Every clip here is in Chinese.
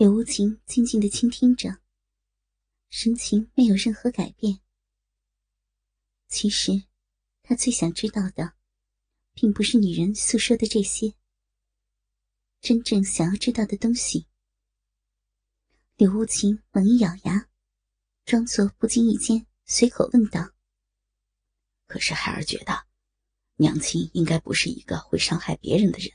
柳无情静静的倾听着，神情没有任何改变。其实，他最想知道的，并不是女人诉说的这些。真正想要知道的东西，柳无情猛一咬牙，装作不经意间随口问道：“可是孩儿觉得，娘亲应该不是一个会伤害别人的人，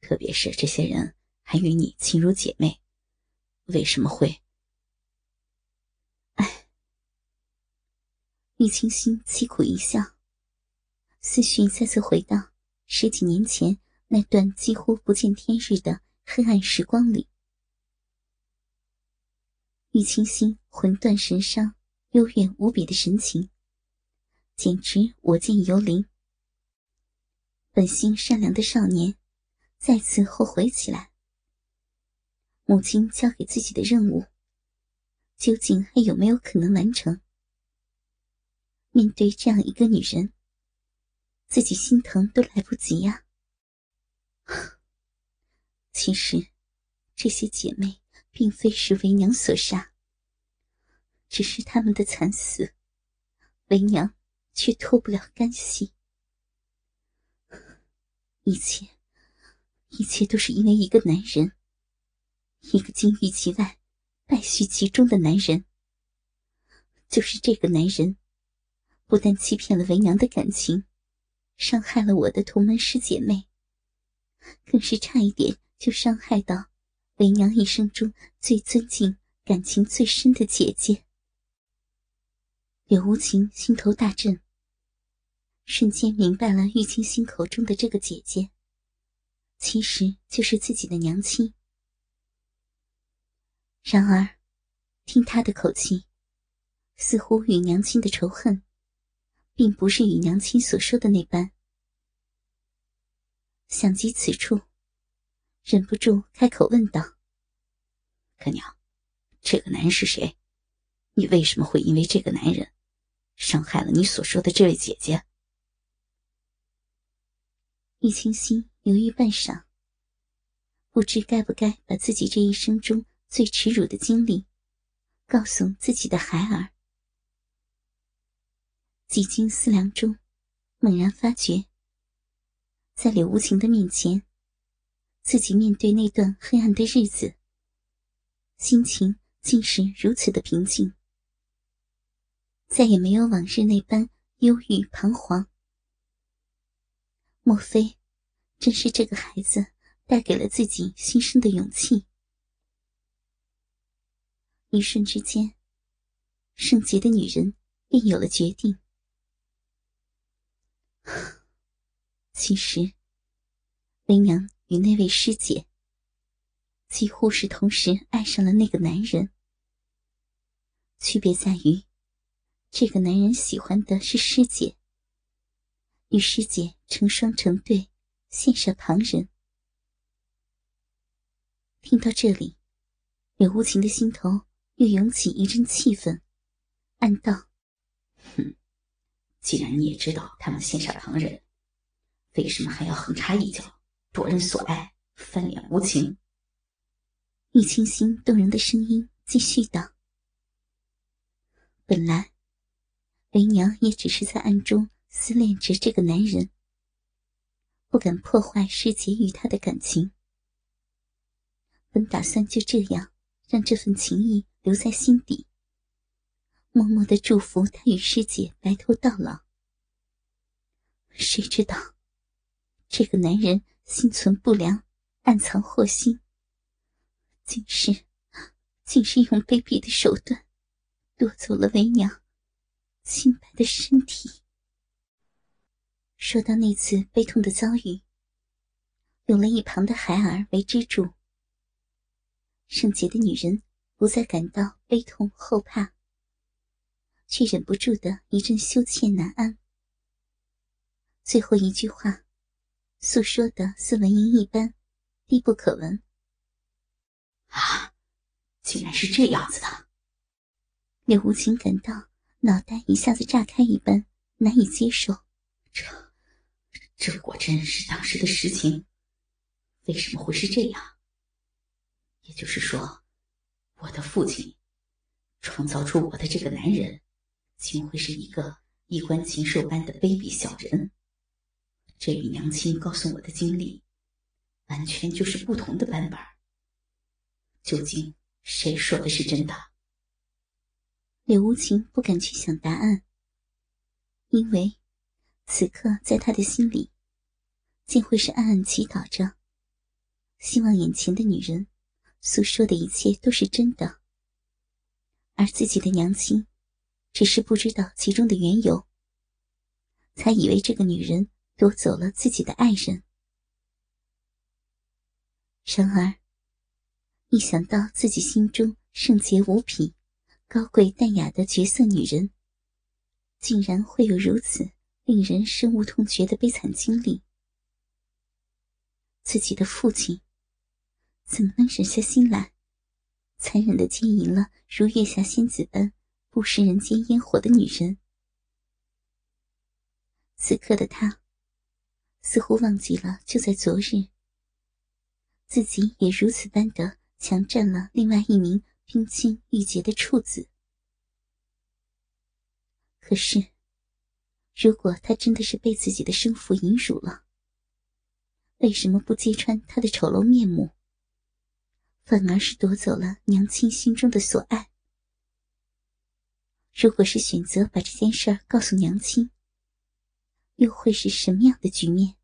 特别是这些人还与你亲如姐妹，为什么会？”哎，玉清心凄苦一笑，思绪再次回到十几年前。那段几乎不见天日的黑暗时光里，玉清心魂断神伤、幽怨无比的神情，简直我见犹怜。本性善良的少年，再次后悔起来。母亲交给自己的任务，究竟还有没有可能完成？面对这样一个女人，自己心疼都来不及呀。其实，这些姐妹并非是为娘所杀，只是他们的惨死，为娘却脱不了干系。一切，一切都是因为一个男人，一个金玉其外，败絮其中的男人。就是这个男人，不但欺骗了为娘的感情，伤害了我的同门师姐妹。更是差一点就伤害到为娘一生中最尊敬、感情最深的姐姐。柳无情心头大震，瞬间明白了玉清心口中的这个姐姐，其实就是自己的娘亲。然而，听他的口气，似乎与娘亲的仇恨，并不是与娘亲所说的那般。想及此处，忍不住开口问道：“可娘，这个男人是谁？你为什么会因为这个男人，伤害了你所说的这位姐姐？”玉清心犹豫半晌，不知该不该把自己这一生中最耻辱的经历，告诉自己的孩儿。几经思量中，猛然发觉。在柳无情的面前，自己面对那段黑暗的日子，心情竟是如此的平静，再也没有往日那般忧郁彷徨。莫非，真是这个孩子带给了自己新生的勇气？一瞬之间，圣洁的女人便有了决定。其实，为娘与那位师姐几乎是同时爱上了那个男人。区别在于，这个男人喜欢的是师姐，与师姐成双成对，羡煞旁人。听到这里，柳无情的心头又涌起一阵气愤，暗道：“哼，既然你也知道他们羡煞旁人。”为什么还要横插一脚，夺人所爱，翻脸无情？玉清心动人的声音继续道：“本来，为娘也只是在暗中思念着这个男人，不敢破坏师姐与他的感情。本打算就这样让这份情谊留在心底，默默的祝福他与师姐白头到老。谁知道？”这个男人心存不良，暗藏祸心，竟是，竟是用卑鄙的手段夺走了为娘清白的身体。说到那次悲痛的遭遇，有了一旁的孩儿为支柱，圣洁的女人不再感到悲痛后怕，却忍不住的一阵羞怯难安。最后一句话。诉说的似蚊蝇一般，低不可闻。啊，竟然是这样子的！柳无情感到脑袋一下子炸开一般，难以接受。这，这果真是当时的实情？为什么会是这样？也就是说，我的父亲创造出我的这个男人，竟会是一个衣冠禽兽般的卑鄙小人。这与娘亲告诉我的经历，完全就是不同的版本。究竟谁说的是真的？柳无情不敢去想答案，因为此刻在他的心里，竟会是暗暗祈祷着，希望眼前的女人诉说的一切都是真的，而自己的娘亲只是不知道其中的缘由，才以为这个女人。夺走了自己的爱人，然而，一想到自己心中圣洁无匹、高贵淡雅的绝色女人，竟然会有如此令人深恶痛绝的悲惨经历，自己的父亲怎么能忍下心来，残忍的奸淫了如月下仙子般不食人间烟火的女人？此刻的他。似乎忘记了，就在昨日，自己也如此般的强占了另外一名冰清玉洁的处子。可是，如果他真的是被自己的生父淫辱了，为什么不揭穿他的丑陋面目，反而是夺走了娘亲心中的所爱？如果是选择把这件事告诉娘亲，又会是什么样的局面？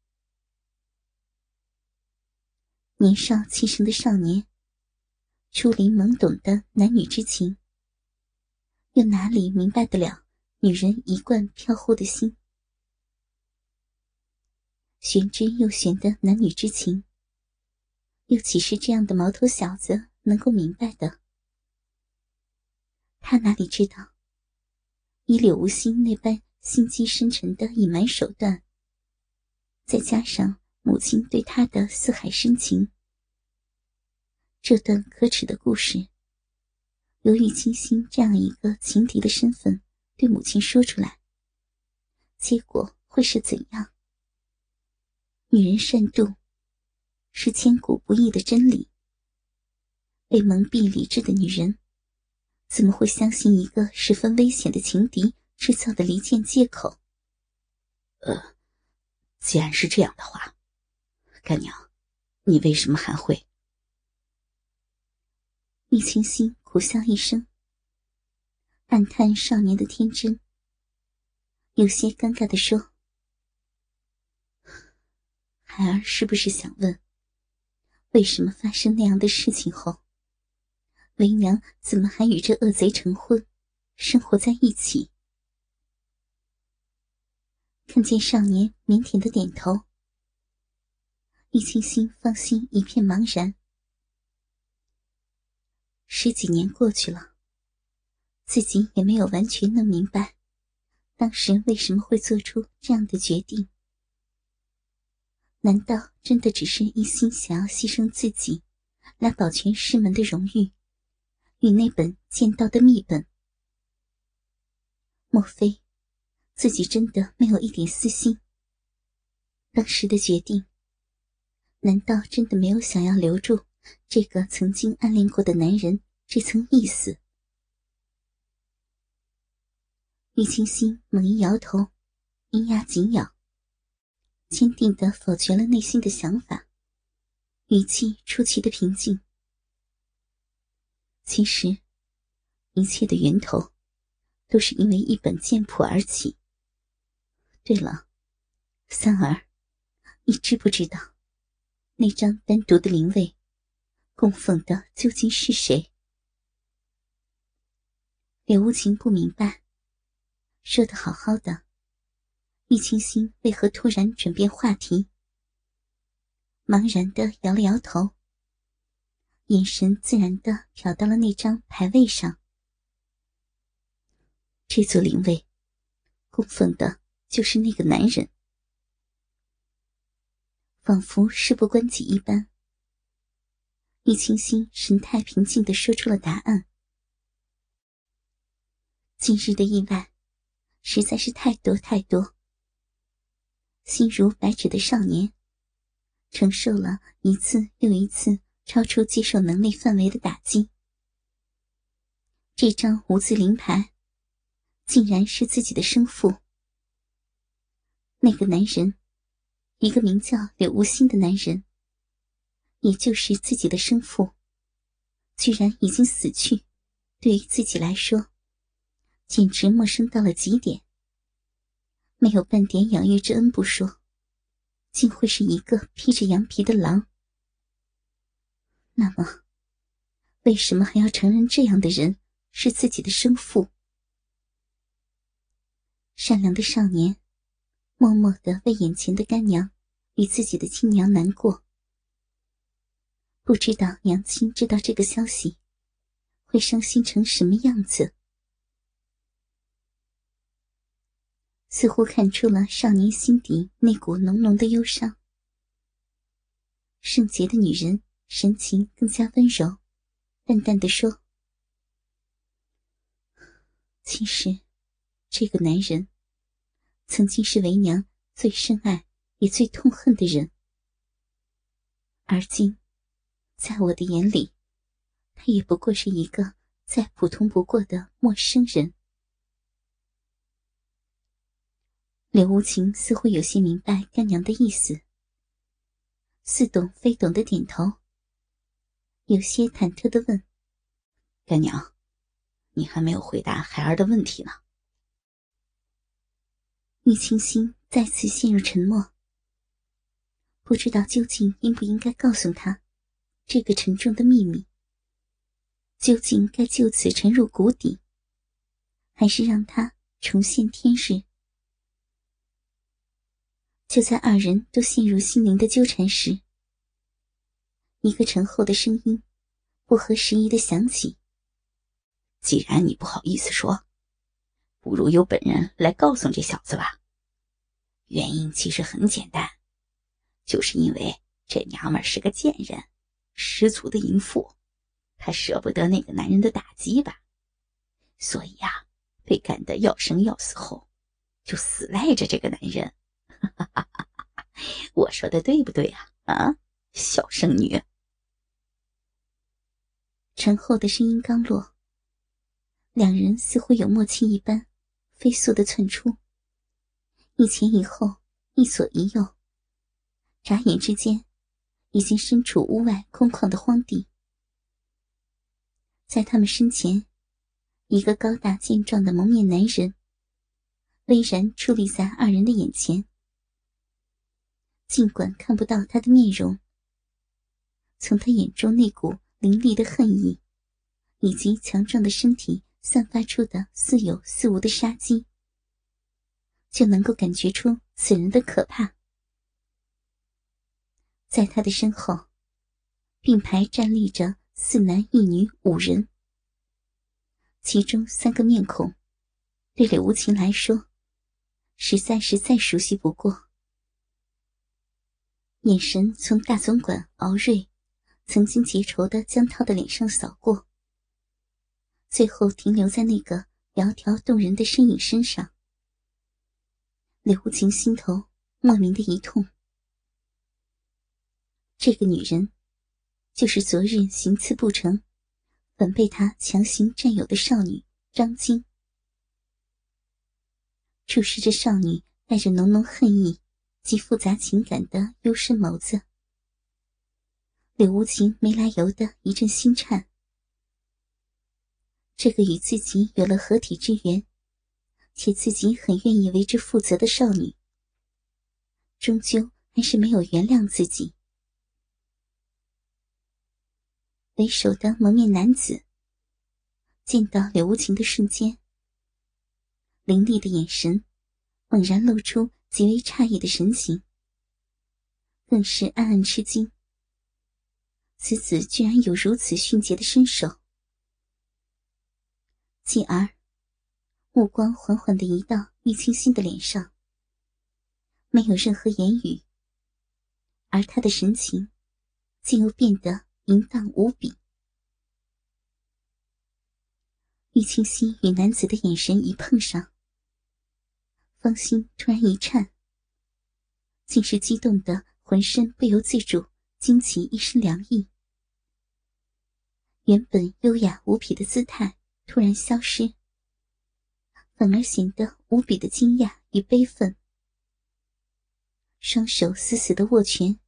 年少气盛的少年，初临懵懂的男女之情，又哪里明白得了女人一贯飘忽的心？玄之又玄的男女之情，又岂是这样的毛头小子能够明白的？他哪里知道，以柳无心那般。心机深沉的隐瞒手段，再加上母亲对他的四海深情，这段可耻的故事，由于清心这样一个情敌的身份对母亲说出来，结果会是怎样？女人善妒，是千古不易的真理。被蒙蔽理智的女人，怎么会相信一个十分危险的情敌？制造的离间借口。呃，既然是这样的话，干娘，你为什么还会？玉清心苦笑一声，暗叹少年的天真，有些尴尬的说：“ 孩儿是不是想问，为什么发生那样的事情后，为娘怎么还与这恶贼成婚，生活在一起？”看见少年腼腆的点头，玉清心芳心一片茫然。十几年过去了，自己也没有完全弄明白，当时为什么会做出这样的决定？难道真的只是一心想要牺牲自己，来保全师门的荣誉与那本剑道的秘本？莫非？自己真的没有一点私心。当时的决定，难道真的没有想要留住这个曾经暗恋过的男人这层意思？玉清心猛一摇头，银牙紧咬，坚定的否决了内心的想法，语气出奇的平静。其实，一切的源头，都是因为一本剑谱而起。对了，三儿，你知不知道那张单独的灵位供奉的究竟是谁？柳无情不明白，说的好好的，玉清心为何突然转变话题？茫然的摇了摇头，眼神自然的瞟到了那张牌位上。这座灵位供奉的。就是那个男人，仿佛事不关己一般。玉清心神态平静的说出了答案。今日的意外，实在是太多太多。心如白纸的少年，承受了一次又一次超出接受能力范围的打击。这张无字灵牌，竟然是自己的生父。那个男人，一个名叫柳无心的男人，也就是自己的生父，居然已经死去。对于自己来说，简直陌生到了极点。没有半点养育之恩不说，竟会是一个披着羊皮的狼。那么，为什么还要承认这样的人是自己的生父？善良的少年，默默的为眼前的干娘与自己的亲娘难过。不知道娘亲知道这个消息，会伤心成什么样子？似乎看出了少年心底那股浓浓的忧伤。圣洁的女人。神情更加温柔，淡淡的说：“其实，这个男人曾经是为娘最深爱也最痛恨的人，而今，在我的眼里，他也不过是一个再普通不过的陌生人。”柳无情似乎有些明白干娘的意思，似懂非懂的点头。有些忐忑的问：“干娘，你还没有回答孩儿的问题呢。”玉清心再次陷入沉默，不知道究竟应不应该告诉他这个沉重的秘密。究竟该就此沉入谷底，还是让他重现天日？就在二人都陷入心灵的纠缠时。一个沉厚的声音，不合时宜的响起。既然你不好意思说，不如由本人来告诉这小子吧。原因其实很简单，就是因为这娘们是个贱人，十足的淫妇，她舍不得那个男人的打击吧，所以呀，被干得要生要死后，就死赖着这个男人。我说的对不对呀？啊，小圣女。陈厚的声音刚落，两人似乎有默契一般，飞速的窜出，一前一后，一左一右，眨眼之间，已经身处屋外空旷的荒地。在他们身前，一个高大健壮的蒙面男人，巍然矗立在二人的眼前。尽管看不到他的面容，从他眼中那股。凌厉的恨意，以及强壮的身体散发出的似有似无的杀机，就能够感觉出此人的可怕。在他的身后，并排站立着四男一女五人，其中三个面孔，对柳无情来说，实在是再熟悉不过。眼神从大总管敖瑞。曾经结仇的江涛的脸上扫过，最后停留在那个窈窕动人的身影身上。柳无情心头莫名的一痛。这个女人，就是昨日行刺不成，反被他强行占有的少女张晶。注视着少女带着浓浓恨意及复杂情感的幽深眸子。柳无情没来由的一阵心颤。这个与自己有了合体之缘，且自己很愿意为之负责的少女，终究还是没有原谅自己。为首的蒙面男子见到柳无情的瞬间，凌厉的眼神猛然露出极为诧异的神情，更是暗暗吃惊。此子居然有如此迅捷的身手，继而目光缓缓的移到玉清心的脸上，没有任何言语，而他的神情竟又变得淫荡无比。玉清心与男子的眼神一碰上，芳心突然一颤，竟是激动的浑身不由自主惊起一身凉意。原本优雅无比的姿态突然消失，反而显得无比的惊讶与悲愤。双手死死的握拳，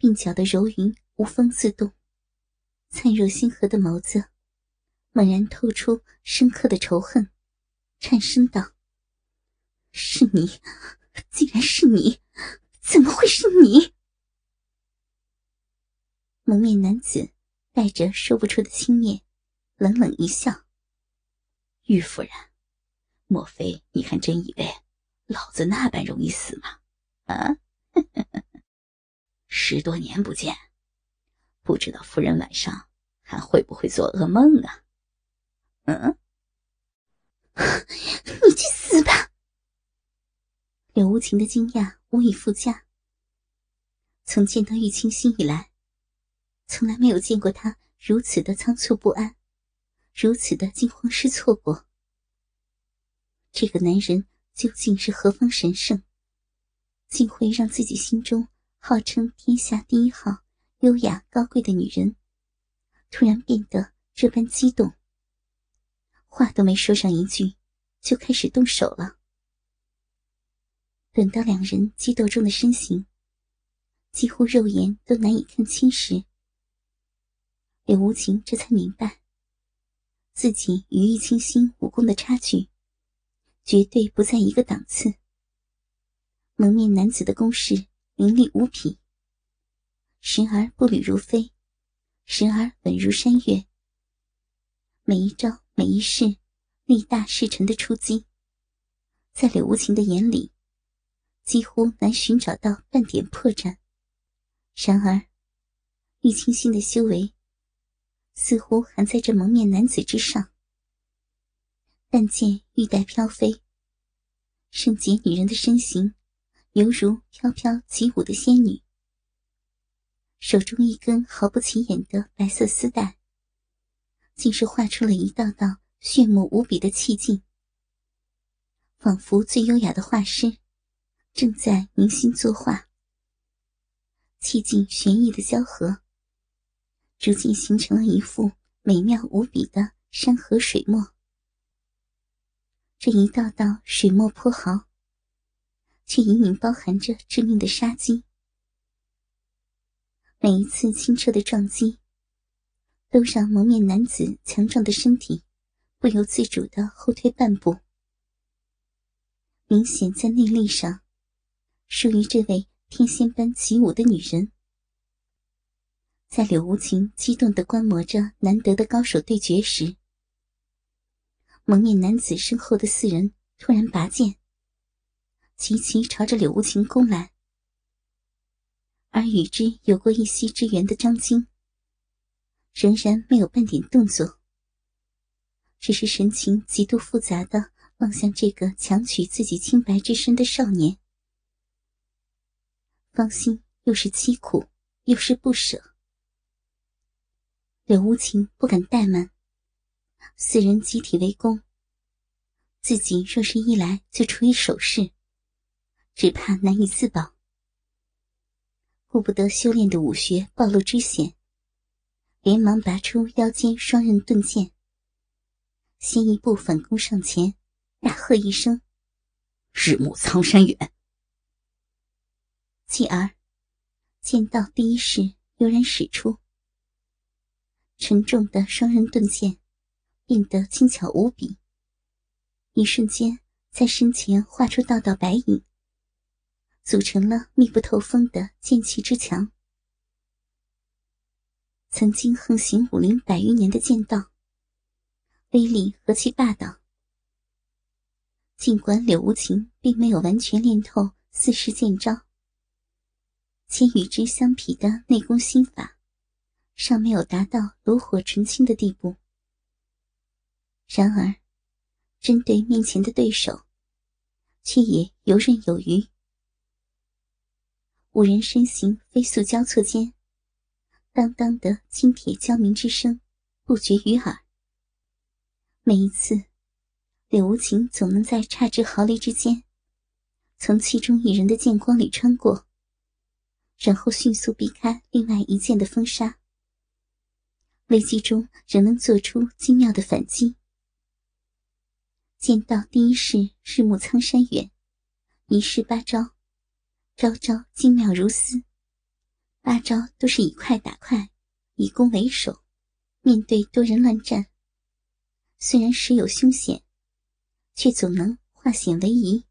鬓角的柔云无风自动，灿若星河的眸子猛然透出深刻的仇恨，颤声道：“是你，竟然是你！怎么会是你？”蒙面男子带着说不出的轻蔑，冷冷一笑：“玉夫人，莫非你还真以为老子那般容易死吗？”啊，十多年不见，不知道夫人晚上还会不会做噩梦啊？嗯，你去死吧！柳无情的惊讶无以复加。从见到玉清心以来，从来没有见过他如此的仓促不安，如此的惊慌失措过。这个男人究竟是何方神圣？竟会让自己心中号称天下第一号、优雅高贵的女人，突然变得这般激动。话都没说上一句，就开始动手了。等到两人激斗中的身形几乎肉眼都难以看清时，柳无情这才明白，自己与玉清心武功的差距，绝对不在一个档次。蒙面男子的攻势凌厉无比，时而步履如飞，时而稳如山岳。每一招每一式，力大势沉的出击，在柳无情的眼里，几乎难寻找到半点破绽。然而，玉清心的修为似乎还在这蒙面男子之上。但见玉带飘飞，圣洁女人的身形。犹如飘飘起舞的仙女，手中一根毫不起眼的白色丝带，竟是画出了一道道炫目无比的气劲，仿佛最优雅的画师正在凝心作画。气劲玄异的交合，逐渐形成了一幅美妙无比的山河水墨。这一道道水墨泼毫。却隐隐包含着致命的杀机。每一次清澈的撞击，都让蒙面男子强壮的身体不由自主的后退半步。明显在内力上，属于这位天仙般起舞的女人。在柳无情激动的观摩着难得的高手对决时，蒙面男子身后的四人突然拔剑。齐齐朝着柳无情攻来，而与之有过一夕之缘的张晶，仍然没有半点动作，只是神情极度复杂的望向这个强取自己清白之身的少年，芳心又是凄苦，又是不舍。柳无情不敢怠慢，四人集体围攻，自己若是一来就处以手势。只怕难以自保，顾不得修炼的武学暴露之险，连忙拔出腰间双刃钝剑，先一步反攻上前，大喝一声：“日暮苍山远！”继而，剑道第一式悠然使出，沉重的双刃盾剑变得轻巧无比，一瞬间在身前画出道道白影。组成了密不透风的剑气之墙。曾经横行武林百余年的剑道，威力何其霸道！尽管柳无情并没有完全练透四式剑招，且与之相匹的内功心法，尚没有达到炉火纯青的地步。然而，针对面前的对手，却也游刃有余。五人身形飞速交错间，当当的金铁交鸣之声不绝于耳。每一次，柳无情总能在差之毫厘之间，从其中一人的剑光里穿过，然后迅速避开另外一剑的封杀。危机中仍能做出精妙的反击。剑道第一式日暮苍山远，一式八招，招招精妙如丝，八招都是以快打快，以攻为守。面对多人乱战，虽然时有凶险，却总能化险为夷。